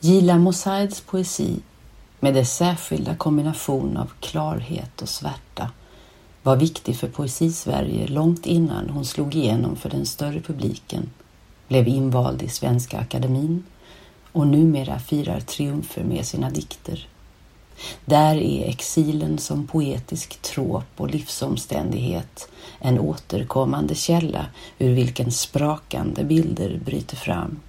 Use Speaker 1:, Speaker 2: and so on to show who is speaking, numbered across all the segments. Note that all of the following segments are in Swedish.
Speaker 1: Gila Mosaids poesi med dess särskilda kombination av klarhet och svärta var viktig för Poesisverige långt innan hon slog igenom för den större publiken, blev invald i Svenska Akademin och numera firar triumfer med sina dikter. Där är exilen som poetisk tråp och livsomständighet en återkommande källa ur vilken sprakande bilder bryter fram.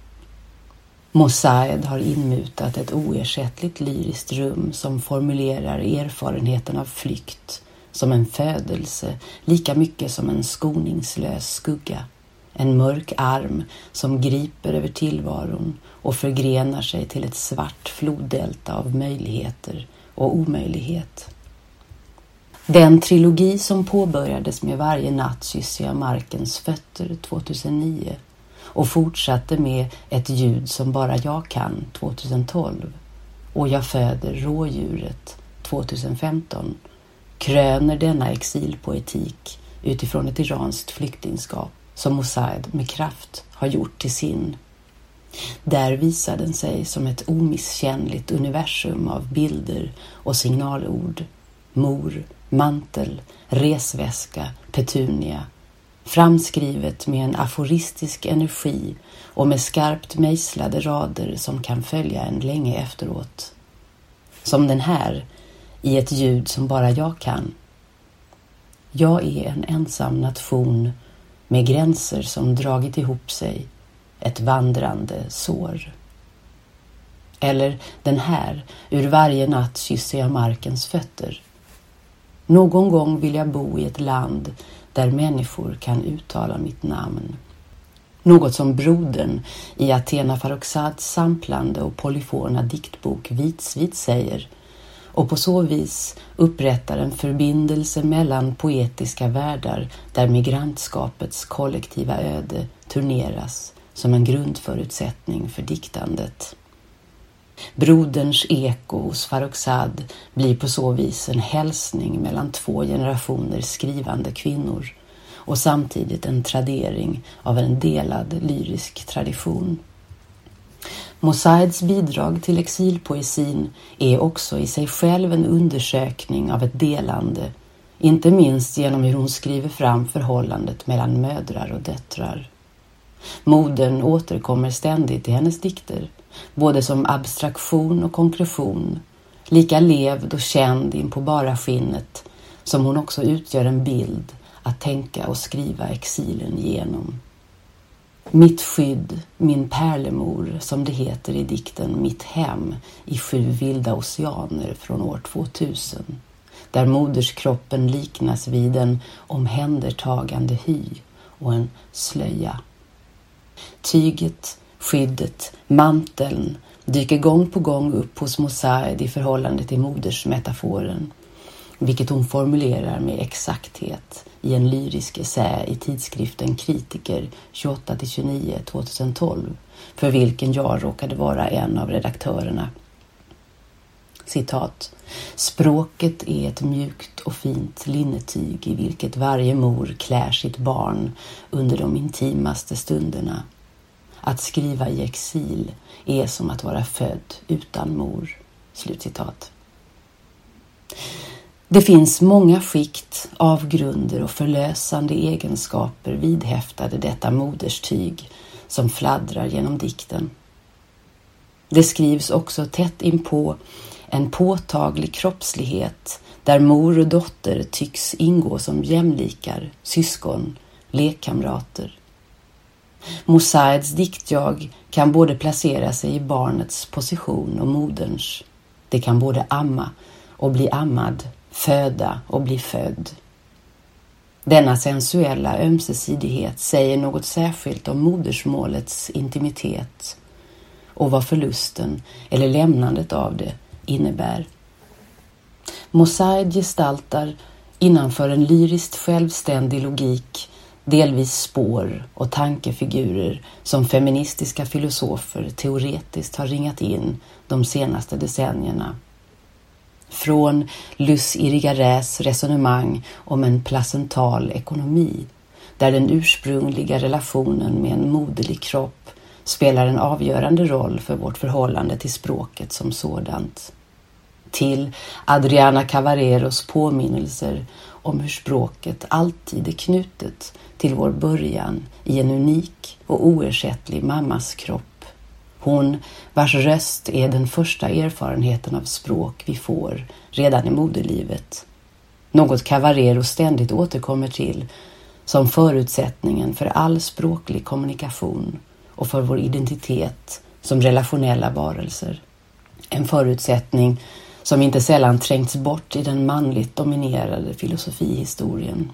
Speaker 1: Mosaed har inmutat ett oersättligt lyriskt rum som formulerar erfarenheten av flykt som en födelse lika mycket som en skoningslös skugga. En mörk arm som griper över tillvaron och förgrenar sig till ett svart floddelta av möjligheter och omöjlighet. Den trilogi som påbörjades med Varje natt kysser jag markens fötter 2009 och fortsatte med Ett ljud som bara jag kan 2012 och Jag föder rådjuret 2015 kröner denna exilpoetik utifrån ett iranskt flyktingskap som Mosaid med kraft har gjort till sin. Där visar den sig som ett omisskännligt universum av bilder och signalord. Mor, mantel, resväska, petunia. Framskrivet med en aforistisk energi och med skarpt mejslade rader som kan följa en länge efteråt. Som den här i ett ljud som bara jag kan. Jag är en ensam nation med gränser som dragit ihop sig, ett vandrande sår. Eller den här, ur varje natt kysser jag markens fötter. Någon gång vill jag bo i ett land där människor kan uttala mitt namn. Något som brodern i Athena Farrokhzads samplande och polyfona diktbok Vitsvit säger och på så vis upprättar en förbindelse mellan poetiska världar där migrantskapets kollektiva öde turneras som en grundförutsättning för diktandet. Broderns eko hos Farrokhzad blir på så vis en hälsning mellan två generationer skrivande kvinnor och samtidigt en tradering av en delad lyrisk tradition. Mosaids bidrag till exilpoesin är också i sig själv en undersökning av ett delande, inte minst genom hur hon skriver fram förhållandet mellan mödrar och döttrar. Modern återkommer ständigt i hennes dikter, både som abstraktion och konkretion, lika levd och känd in på bara skinnet som hon också utgör en bild att tänka och skriva exilen genom. Mitt skydd, min pärlemor, som det heter i dikten Mitt hem i Sju vilda oceaner från år 2000, där moderskroppen liknas vid en omhändertagande hy och en slöja. Tyget, skyddet, manteln dyker gång på gång upp hos Mosaid i förhållande till modersmetaforen, vilket hon formulerar med exakthet i en lyrisk essä i tidskriften Kritiker 28-29 2012 för vilken jag råkade vara en av redaktörerna. Citat. Språket är ett mjukt och fint linnetyg i vilket varje mor klär sitt barn under de intimaste stunderna. Att skriva i exil är som att vara född utan mor. Slutcitat. Det finns många skikt, avgrunder och förlösande egenskaper vidhäftade detta moderstyg som fladdrar genom dikten. Det skrivs också tätt inpå en påtaglig kroppslighet där mor och dotter tycks ingå som jämlikar, syskon, lekkamrater. Mosaids diktjag kan både placera sig i barnets position och moderns. Det kan både amma och bli ammad föda och bli född. Denna sensuella ömsesidighet säger något särskilt om modersmålets intimitet och vad förlusten eller lämnandet av det innebär. Mosaid gestaltar innanför en lyriskt självständig logik delvis spår och tankefigurer som feministiska filosofer teoretiskt har ringat in de senaste decennierna från Lus Irigarets resonemang om en placental ekonomi där den ursprungliga relationen med en moderlig kropp spelar en avgörande roll för vårt förhållande till språket som sådant. Till Adriana Cavareros påminnelser om hur språket alltid är knutet till vår början i en unik och oersättlig mammas kropp. Hon vars röst är den första erfarenheten av språk vi får redan i moderlivet. Något Cavarero ständigt återkommer till som förutsättningen för all språklig kommunikation och för vår identitet som relationella varelser. En förutsättning som inte sällan trängts bort i den manligt dominerade filosofihistorien.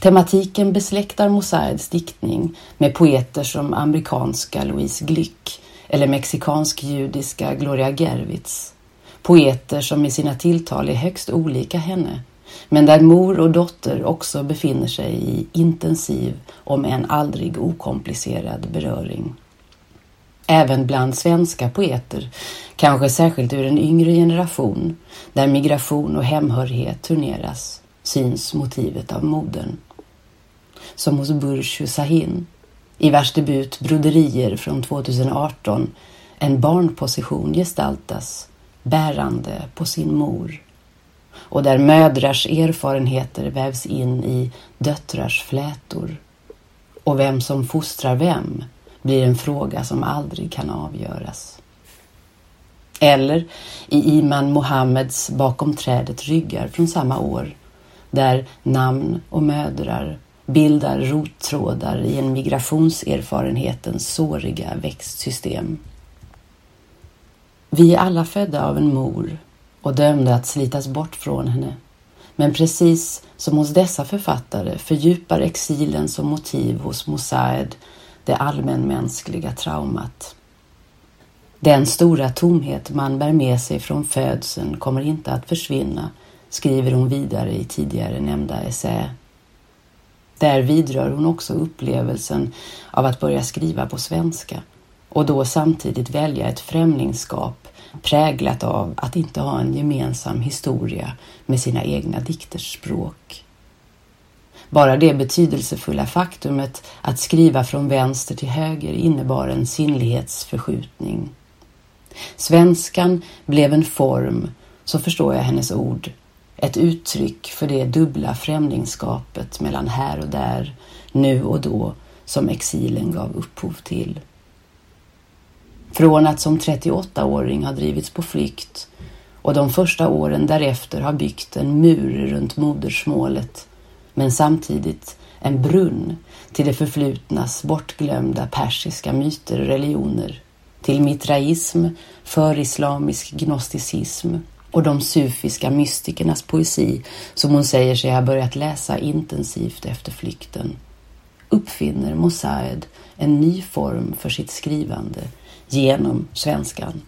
Speaker 1: Tematiken besläktar Mosaids diktning med poeter som amerikanska Louise Glück eller mexikansk-judiska Gloria Gervitz. Poeter som i sina tilltal är högst olika henne, men där mor och dotter också befinner sig i intensiv, om än aldrig okomplicerad beröring. Även bland svenska poeter, kanske särskilt ur en yngre generation, där migration och hemhörighet turneras, syns motivet av modern. Som hos Burj Sahin, i vars debut Broderier från 2018 en barnposition gestaltas, bärande på sin mor och där mödrars erfarenheter vävs in i döttrars flätor. Och vem som fostrar vem blir en fråga som aldrig kan avgöras. Eller i Iman Mohammeds Bakom trädet ryggar från samma år, där namn och mödrar bildar rottrådar i en migrationserfarenhetens såriga växtsystem. Vi är alla födda av en mor och dömda att slitas bort från henne. Men precis som hos dessa författare fördjupar exilen som motiv hos Mosaed det allmänmänskliga traumat. Den stora tomhet man bär med sig från födseln kommer inte att försvinna, skriver hon vidare i tidigare nämnda essä. Där vidrör hon också upplevelsen av att börja skriva på svenska och då samtidigt välja ett främlingskap präglat av att inte ha en gemensam historia med sina egna dikters språk. Bara det betydelsefulla faktumet att skriva från vänster till höger innebar en sinnlighetsförskjutning. Svenskan blev en form, så förstår jag hennes ord, ett uttryck för det dubbla främlingskapet mellan här och där, nu och då, som exilen gav upphov till. Från att som 38-åring ha drivits på flykt och de första åren därefter ha byggt en mur runt modersmålet men samtidigt en brunn till det förflutnas bortglömda persiska myter och religioner, till mitraism, förislamisk gnosticism och de sufiska mystikernas poesi som hon säger sig ha börjat läsa intensivt efter flykten, uppfinner Mosaed en ny form för sitt skrivande genom svenskan.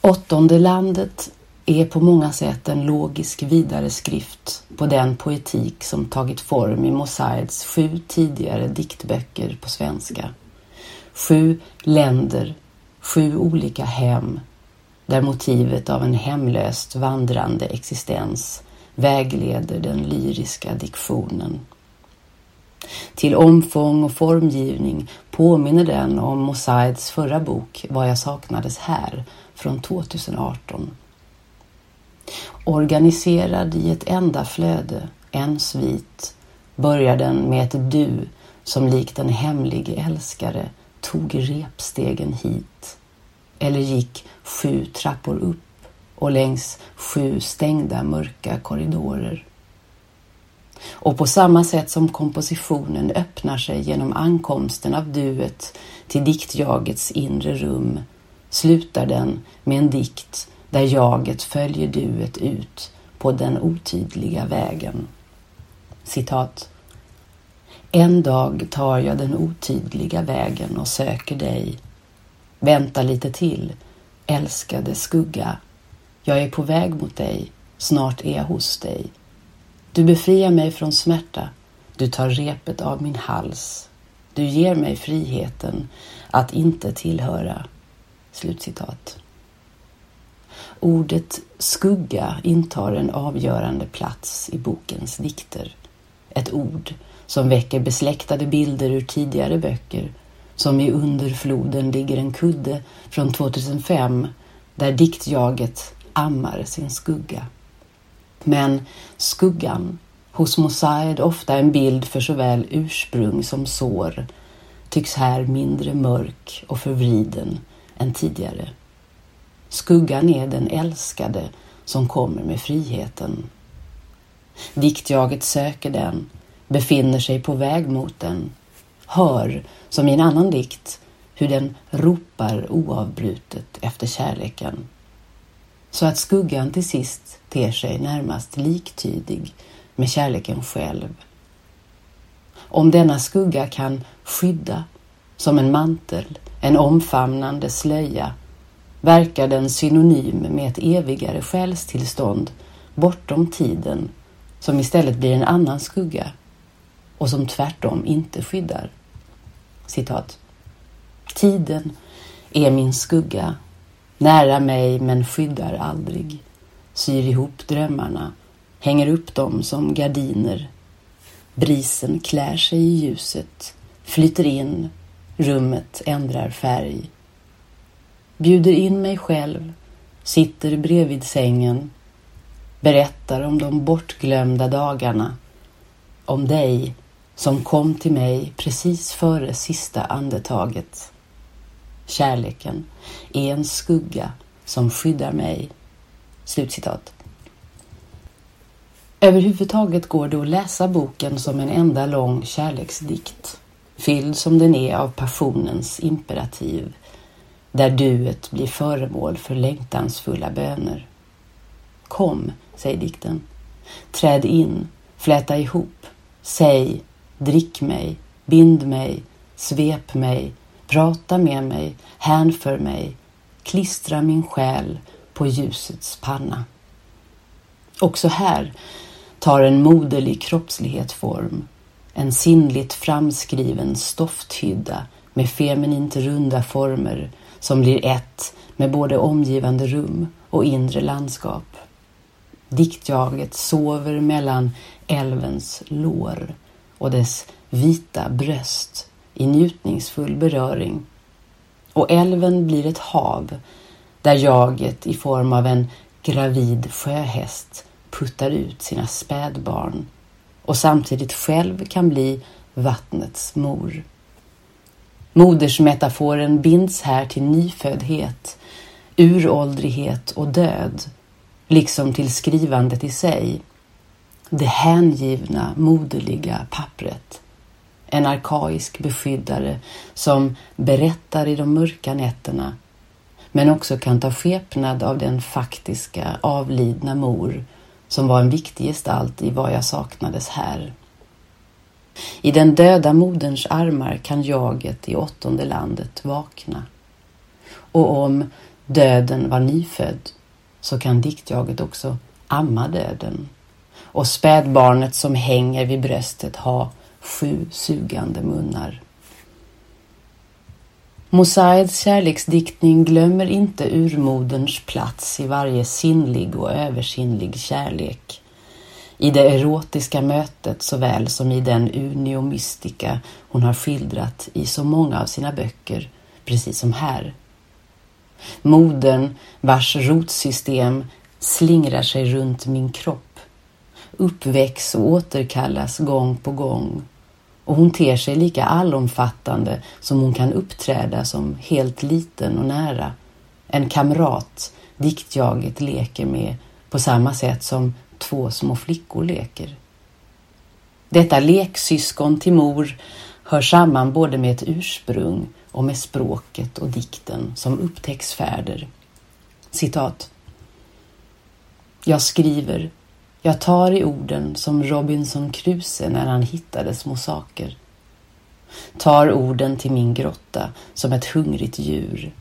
Speaker 1: Åttonde landet är på många sätt en logisk vidareskrift på den poetik som tagit form i Mosaids sju tidigare diktböcker på svenska. Sju länder, sju olika hem, där motivet av en hemlöst vandrande existens vägleder den lyriska diktionen. Till omfång och formgivning påminner den om Mosaids förra bok Vad jag saknades här från 2018. Organiserad i ett enda flöde, en svit, börjar den med ett du som likt en hemlig älskare tog repstegen hit eller gick sju trappor upp och längs sju stängda mörka korridorer. Och på samma sätt som kompositionen öppnar sig genom ankomsten av duet till diktjagets inre rum slutar den med en dikt där jaget följer duet ut på den otydliga vägen. Citat. En dag tar jag den otydliga vägen och söker dig. Vänta lite till, älskade skugga. Jag är på väg mot dig, snart är jag hos dig. Du befriar mig från smärta, du tar repet av min hals. Du ger mig friheten att inte tillhöra. Slutcitat. Ordet skugga intar en avgörande plats i bokens dikter. ett ord som väcker besläktade bilder ur tidigare böcker som i Underfloden ligger en kudde från 2005 där diktjaget ammar sin skugga. Men skuggan, hos Mosaid ofta en bild för såväl ursprung som sår, tycks här mindre mörk och förvriden än tidigare. Skuggan är den älskade som kommer med friheten. Diktjaget söker den, befinner sig på väg mot den, hör, som i en annan dikt, hur den ropar oavbrutet efter kärleken. Så att skuggan till sist ter sig närmast liktydig med kärleken själv. Om denna skugga kan skydda som en mantel, en omfamnande slöja, verkar den synonym med ett evigare själstillstånd bortom tiden som istället blir en annan skugga och som tvärtom inte skyddar. Citat. Tiden är min skugga, nära mig men skyddar aldrig, syr ihop drömmarna, hänger upp dem som gardiner. Brisen klär sig i ljuset, flyter in, rummet ändrar färg. Bjuder in mig själv, sitter bredvid sängen, berättar om de bortglömda dagarna, om dig som kom till mig precis före sista andetaget. Kärleken är en skugga som skyddar mig. Slutcitat. Överhuvudtaget går det att läsa boken som en enda lång kärleksdikt, fylld som den är av passionens imperativ, där duet blir föremål för längtansfulla böner. Kom, säger dikten. Träd in, fläta ihop, säg Drick mig, bind mig, svep mig, prata med mig, hänför mig, klistra min själ på ljusets panna. Också här tar en moderlig kroppslighet form, en sinnligt framskriven stofthydda med feminint runda former som blir ett med både omgivande rum och inre landskap. Diktjaget sover mellan älvens lår och dess vita bröst i njutningsfull beröring. Och älven blir ett hav där jaget i form av en gravid sjöhäst puttar ut sina spädbarn och samtidigt själv kan bli vattnets mor. Modersmetaforen binds här till nyföddhet, uråldrighet och död, liksom till skrivandet i sig det hängivna, moderliga pappret. En arkaisk beskyddare som berättar i de mörka nätterna men också kan ta skepnad av den faktiska avlidna mor som var en viktig gestalt i vad jag saknades här. I den döda moderns armar kan jaget i åttonde landet vakna. Och om döden var nyfödd så kan diktjaget också amma döden och spädbarnet som hänger vid bröstet ha sju sugande munnar. Mosaids kärleksdiktning glömmer inte urmoderns plats i varje sinnlig och översinnlig kärlek. I det erotiska mötet såväl som i den unio mystica hon har skildrat i så många av sina böcker, precis som här. Modern vars rotsystem slingrar sig runt min kropp uppväcks och återkallas gång på gång och hon ter sig lika allomfattande som hon kan uppträda som helt liten och nära. En kamrat diktjaget leker med på samma sätt som två små flickor leker. Detta leksyskon till mor hör samman både med ett ursprung och med språket och dikten som upptäcktsfärder. Citat. Jag skriver jag tar i orden som Robinson Crusoe när han hittade små saker. Tar orden till min grotta som ett hungrigt djur.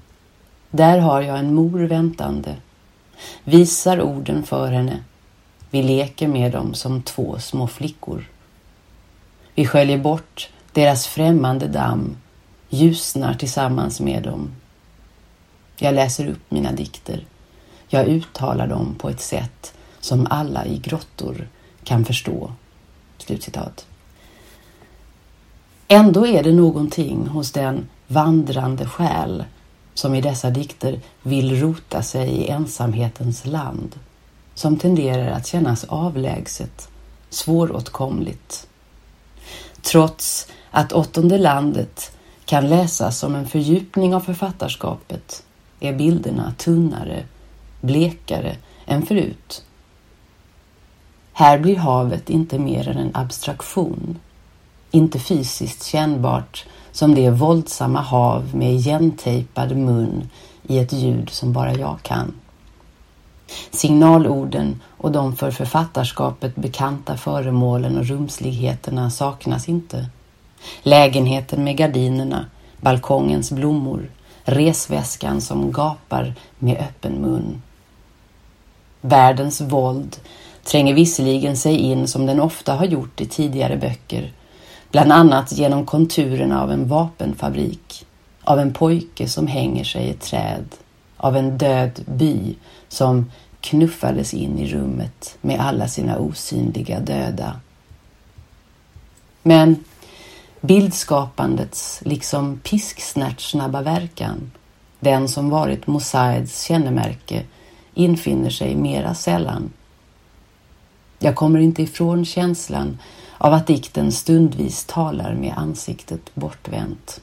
Speaker 1: Där har jag en mor väntande. Visar orden för henne. Vi leker med dem som två små flickor. Vi sköljer bort deras främmande damm, ljusnar tillsammans med dem. Jag läser upp mina dikter. Jag uttalar dem på ett sätt som alla i grottor kan förstå. Slutcitat. Ändå är det någonting hos den vandrande själ som i dessa dikter vill rota sig i ensamhetens land, som tenderar att kännas avlägset, svåråtkomligt. Trots att Åttonde landet kan läsas som en fördjupning av författarskapet är bilderna tunnare, blekare än förut. Här blir havet inte mer än en abstraktion, inte fysiskt kännbart som det våldsamma hav med igentejpad mun i ett ljud som bara jag kan. Signalorden och de för författarskapet bekanta föremålen och rumsligheterna saknas inte. Lägenheten med gardinerna, balkongens blommor, resväskan som gapar med öppen mun. Världens våld tränger visserligen sig in som den ofta har gjort i tidigare böcker, bland annat genom konturerna av en vapenfabrik, av en pojke som hänger sig i ett träd, av en död by som knuffades in i rummet med alla sina osynliga döda. Men bildskapandets liksom pisksnärtsnabba verkan, den som varit Mosaids kännemärke, infinner sig mera sällan. Jag kommer inte ifrån känslan av att dikten stundvis talar med ansiktet bortvänt.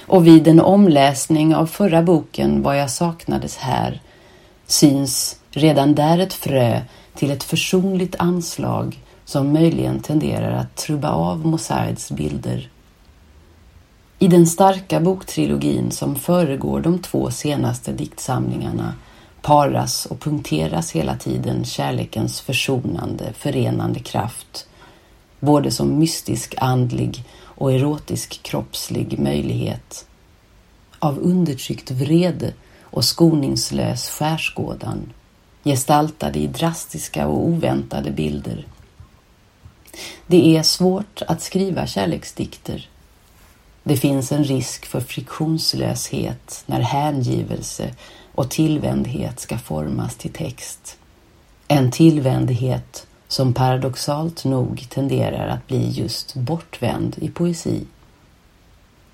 Speaker 1: Och vid en omläsning av förra boken Vad jag saknades här syns redan där ett frö till ett försonligt anslag som möjligen tenderar att trubba av Mosaids bilder. I den starka boktrilogin som föregår de två senaste diktsamlingarna paras och punkteras hela tiden kärlekens försonande, förenande kraft, både som mystisk andlig och erotisk kroppslig möjlighet, av undertryckt vrede och skoningslös skärskådan, gestaltade i drastiska och oväntade bilder. Det är svårt att skriva kärleksdikter. Det finns en risk för friktionslöshet när hängivelse och tillvändhet ska formas till text. En tillvändhet som paradoxalt nog tenderar att bli just bortvänd i poesi.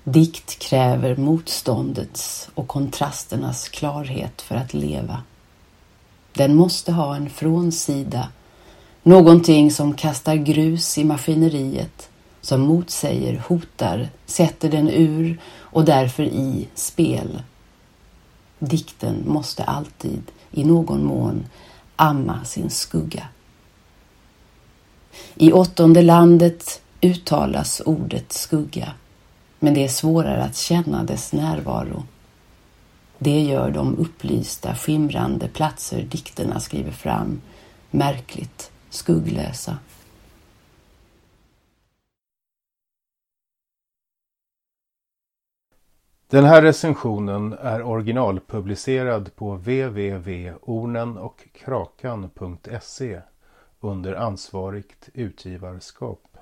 Speaker 1: Dikt kräver motståndets och kontrasternas klarhet för att leva. Den måste ha en frånsida, någonting som kastar grus i maskineriet, som motsäger, hotar, sätter den ur och därför i spel. Dikten måste alltid, i någon mån, amma sin skugga. I åttonde landet uttalas ordet skugga men det är svårare att känna dess närvaro. Det gör de upplysta, skimrande platser dikterna skriver fram märkligt skugglösa.
Speaker 2: Den här recensionen är originalpublicerad på www.ornenochkrakan.se under ansvarigt utgivarskap.